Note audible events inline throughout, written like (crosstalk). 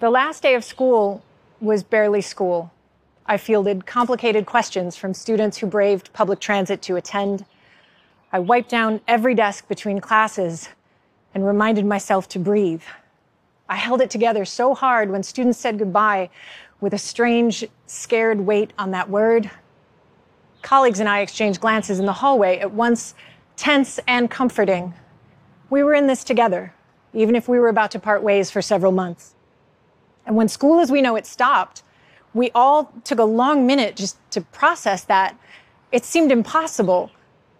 The last day of school was barely school. I fielded complicated questions from students who braved public transit to attend. I wiped down every desk between classes and reminded myself to breathe. I held it together so hard when students said goodbye with a strange, scared weight on that word. Colleagues and I exchanged glances in the hallway, at once tense and comforting. We were in this together, even if we were about to part ways for several months. And when school as we know it stopped, we all took a long minute just to process that. It seemed impossible.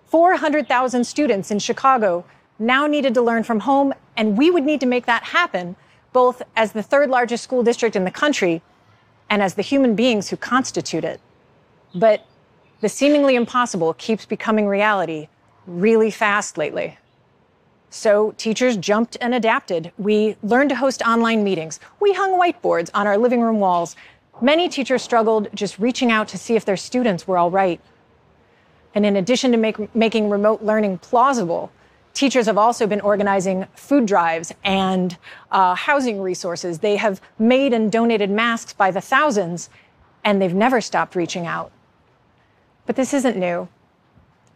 400,000 students in Chicago now needed to learn from home, and we would need to make that happen, both as the third largest school district in the country and as the human beings who constitute it. But the seemingly impossible keeps becoming reality really fast lately. So teachers jumped and adapted. We learned to host online meetings. We hung whiteboards on our living room walls. Many teachers struggled just reaching out to see if their students were all right. And in addition to make, making remote learning plausible, teachers have also been organizing food drives and uh, housing resources. They have made and donated masks by the thousands, and they've never stopped reaching out. But this isn't new.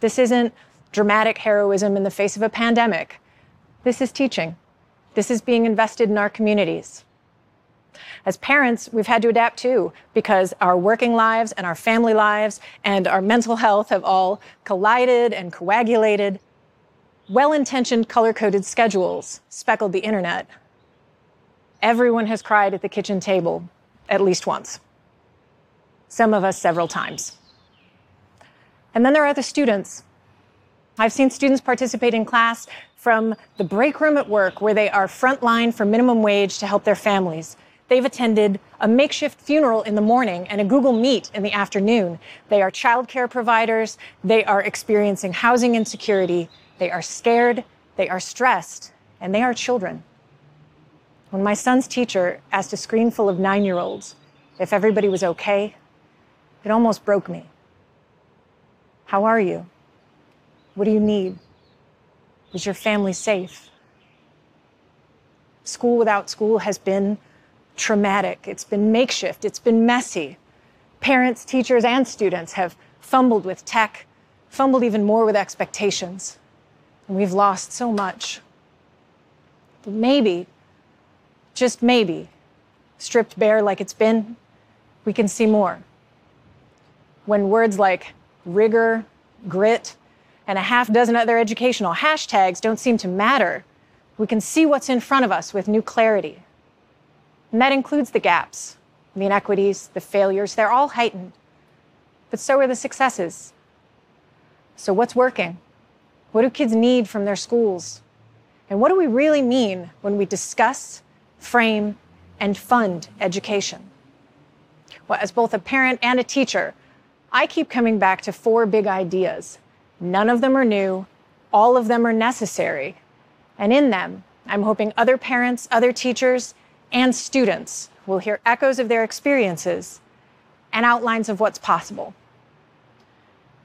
This isn't dramatic heroism in the face of a pandemic. This is teaching. This is being invested in our communities. As parents, we've had to adapt too, because our working lives and our family lives and our mental health have all collided and coagulated. Well intentioned color coded schedules speckled the internet. Everyone has cried at the kitchen table at least once, some of us several times. And then there are the students. I've seen students participate in class from the break room at work where they are frontline for minimum wage to help their families. They've attended a makeshift funeral in the morning and a Google Meet in the afternoon. They are childcare providers. They are experiencing housing insecurity. They are scared. They are stressed. And they are children. When my son's teacher asked a screen full of nine year olds if everybody was okay, it almost broke me. How are you? What do you need? Is your family safe? School without school has been traumatic. It's been makeshift. It's been messy. Parents, teachers, and students have fumbled with tech, fumbled even more with expectations. And we've lost so much. But maybe, just maybe, stripped bare like it's been, we can see more. When words like rigor, grit, and a half dozen other educational hashtags don't seem to matter, we can see what's in front of us with new clarity. And that includes the gaps, the inequities, the failures. They're all heightened. But so are the successes. So, what's working? What do kids need from their schools? And what do we really mean when we discuss, frame, and fund education? Well, as both a parent and a teacher, I keep coming back to four big ideas. None of them are new, all of them are necessary. And in them, I'm hoping other parents, other teachers, and students will hear echoes of their experiences and outlines of what's possible.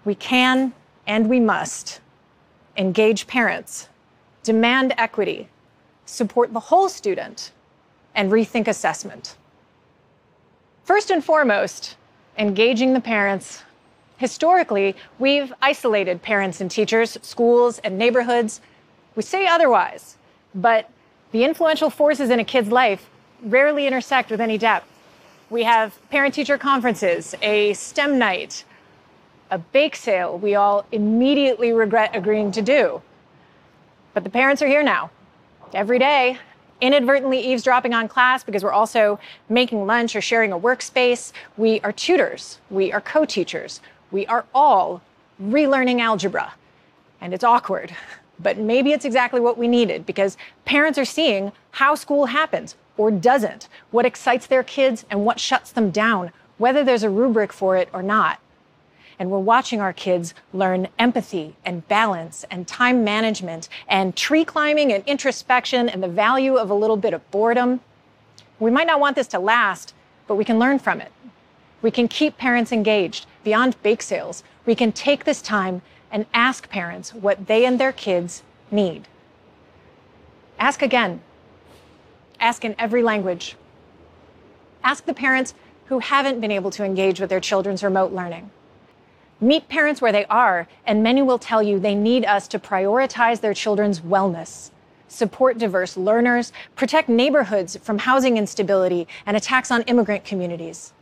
We can and we must engage parents, demand equity, support the whole student, and rethink assessment. First and foremost, engaging the parents. Historically, we've isolated parents and teachers, schools, and neighborhoods. We say otherwise, but the influential forces in a kid's life rarely intersect with any depth. We have parent teacher conferences, a STEM night, a bake sale we all immediately regret agreeing to do. But the parents are here now, every day, inadvertently eavesdropping on class because we're also making lunch or sharing a workspace. We are tutors. We are co teachers. We are all relearning algebra. And it's awkward, (laughs) but maybe it's exactly what we needed because parents are seeing how school happens or doesn't, what excites their kids and what shuts them down, whether there's a rubric for it or not and we're watching our kids learn empathy and balance and time management and tree climbing and introspection and the value of a little bit of boredom. We might not want this to last, but we can learn from it. We can keep parents engaged beyond bake sales. We can take this time and ask parents what they and their kids need. Ask again. Ask in every language. Ask the parents who haven't been able to engage with their children's remote learning. Meet parents where they are, and many will tell you they need us to prioritize their children's wellness, support diverse learners, protect neighborhoods from housing instability and attacks on immigrant communities.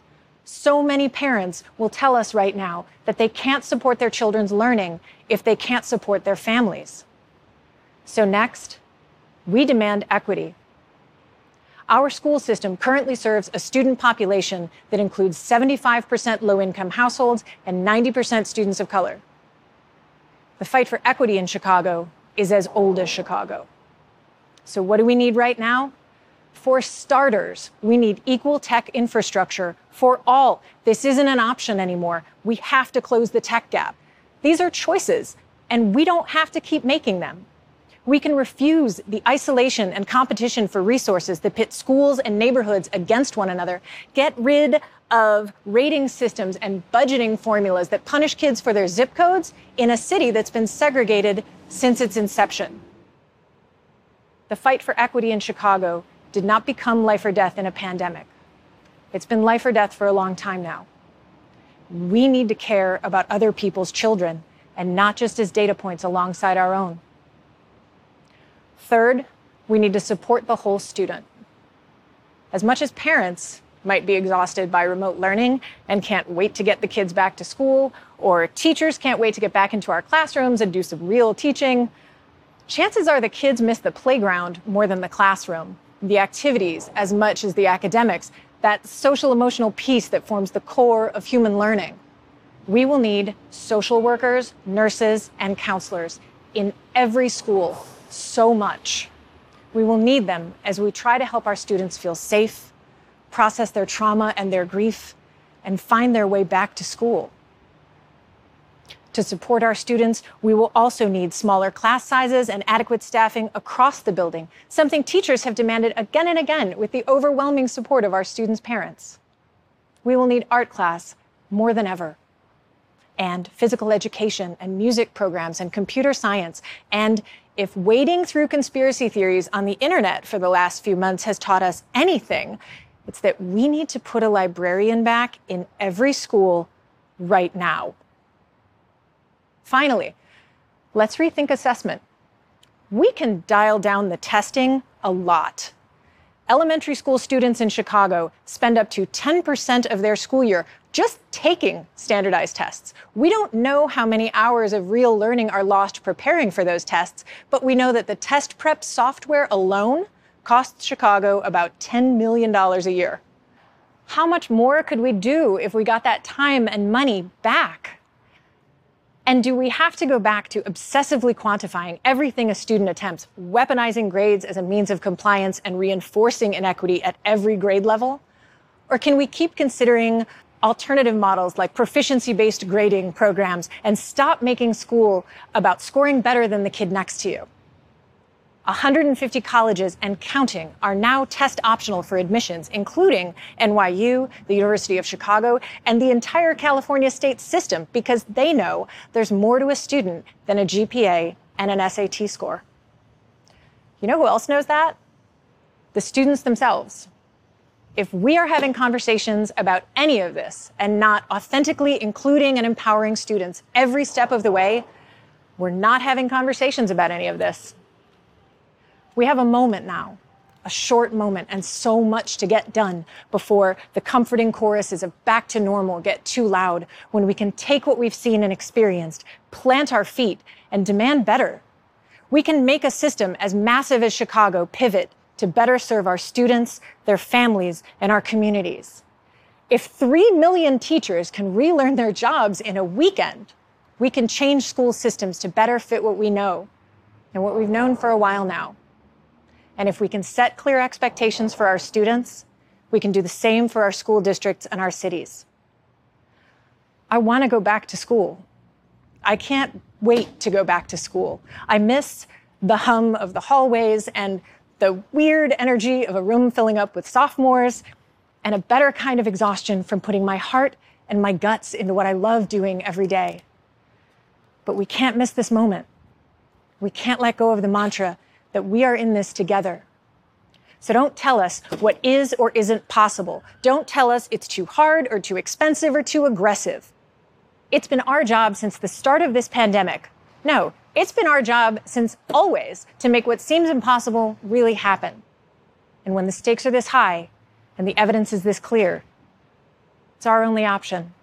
So many parents will tell us right now that they can't support their children's learning if they can't support their families. So, next, we demand equity. Our school system currently serves a student population that includes 75% low income households and 90% students of color. The fight for equity in Chicago is as old as Chicago. So, what do we need right now? For starters, we need equal tech infrastructure for all. This isn't an option anymore. We have to close the tech gap. These are choices, and we don't have to keep making them. We can refuse the isolation and competition for resources that pit schools and neighborhoods against one another, get rid of rating systems and budgeting formulas that punish kids for their zip codes in a city that's been segregated since its inception. The fight for equity in Chicago did not become life or death in a pandemic. It's been life or death for a long time now. We need to care about other people's children and not just as data points alongside our own. Third, we need to support the whole student. As much as parents might be exhausted by remote learning and can't wait to get the kids back to school, or teachers can't wait to get back into our classrooms and do some real teaching, chances are the kids miss the playground more than the classroom, the activities as much as the academics, that social emotional piece that forms the core of human learning. We will need social workers, nurses, and counselors in every school so much. We will need them as we try to help our students feel safe, process their trauma and their grief, and find their way back to school. To support our students, we will also need smaller class sizes and adequate staffing across the building, something teachers have demanded again and again with the overwhelming support of our students' parents. We will need art class more than ever, and physical education and music programs and computer science and if wading through conspiracy theories on the internet for the last few months has taught us anything, it's that we need to put a librarian back in every school right now. Finally, let's rethink assessment. We can dial down the testing a lot. Elementary school students in Chicago spend up to 10% of their school year just taking standardized tests. We don't know how many hours of real learning are lost preparing for those tests, but we know that the test prep software alone costs Chicago about $10 million a year. How much more could we do if we got that time and money back? And do we have to go back to obsessively quantifying everything a student attempts, weaponizing grades as a means of compliance and reinforcing inequity at every grade level? Or can we keep considering alternative models like proficiency based grading programs and stop making school about scoring better than the kid next to you. 150 colleges and counting are now test optional for admissions, including NYU, the University of Chicago, and the entire California state system because they know there's more to a student than a GPA and an SAT score. You know who else knows that? The students themselves if we are having conversations about any of this and not authentically including and empowering students every step of the way, we're not having conversations about any of this. We have a moment now, a short moment, and so much to get done before the comforting choruses of back to normal get too loud, when we can take what we've seen and experienced, plant our feet, and demand better. We can make a system as massive as Chicago pivot to better serve our students, their families, and our communities. If 3 million teachers can relearn their jobs in a weekend, we can change school systems to better fit what we know and what we've known for a while now. And if we can set clear expectations for our students, we can do the same for our school districts and our cities. I want to go back to school. I can't wait to go back to school. I miss the hum of the hallways and the weird energy of a room filling up with sophomores, and a better kind of exhaustion from putting my heart and my guts into what I love doing every day. But we can't miss this moment. We can't let go of the mantra that we are in this together. So don't tell us what is or isn't possible. Don't tell us it's too hard or too expensive or too aggressive. It's been our job since the start of this pandemic. No, it's been our job since always to make what seems impossible really happen. And when the stakes are this high and the evidence is this clear, it's our only option.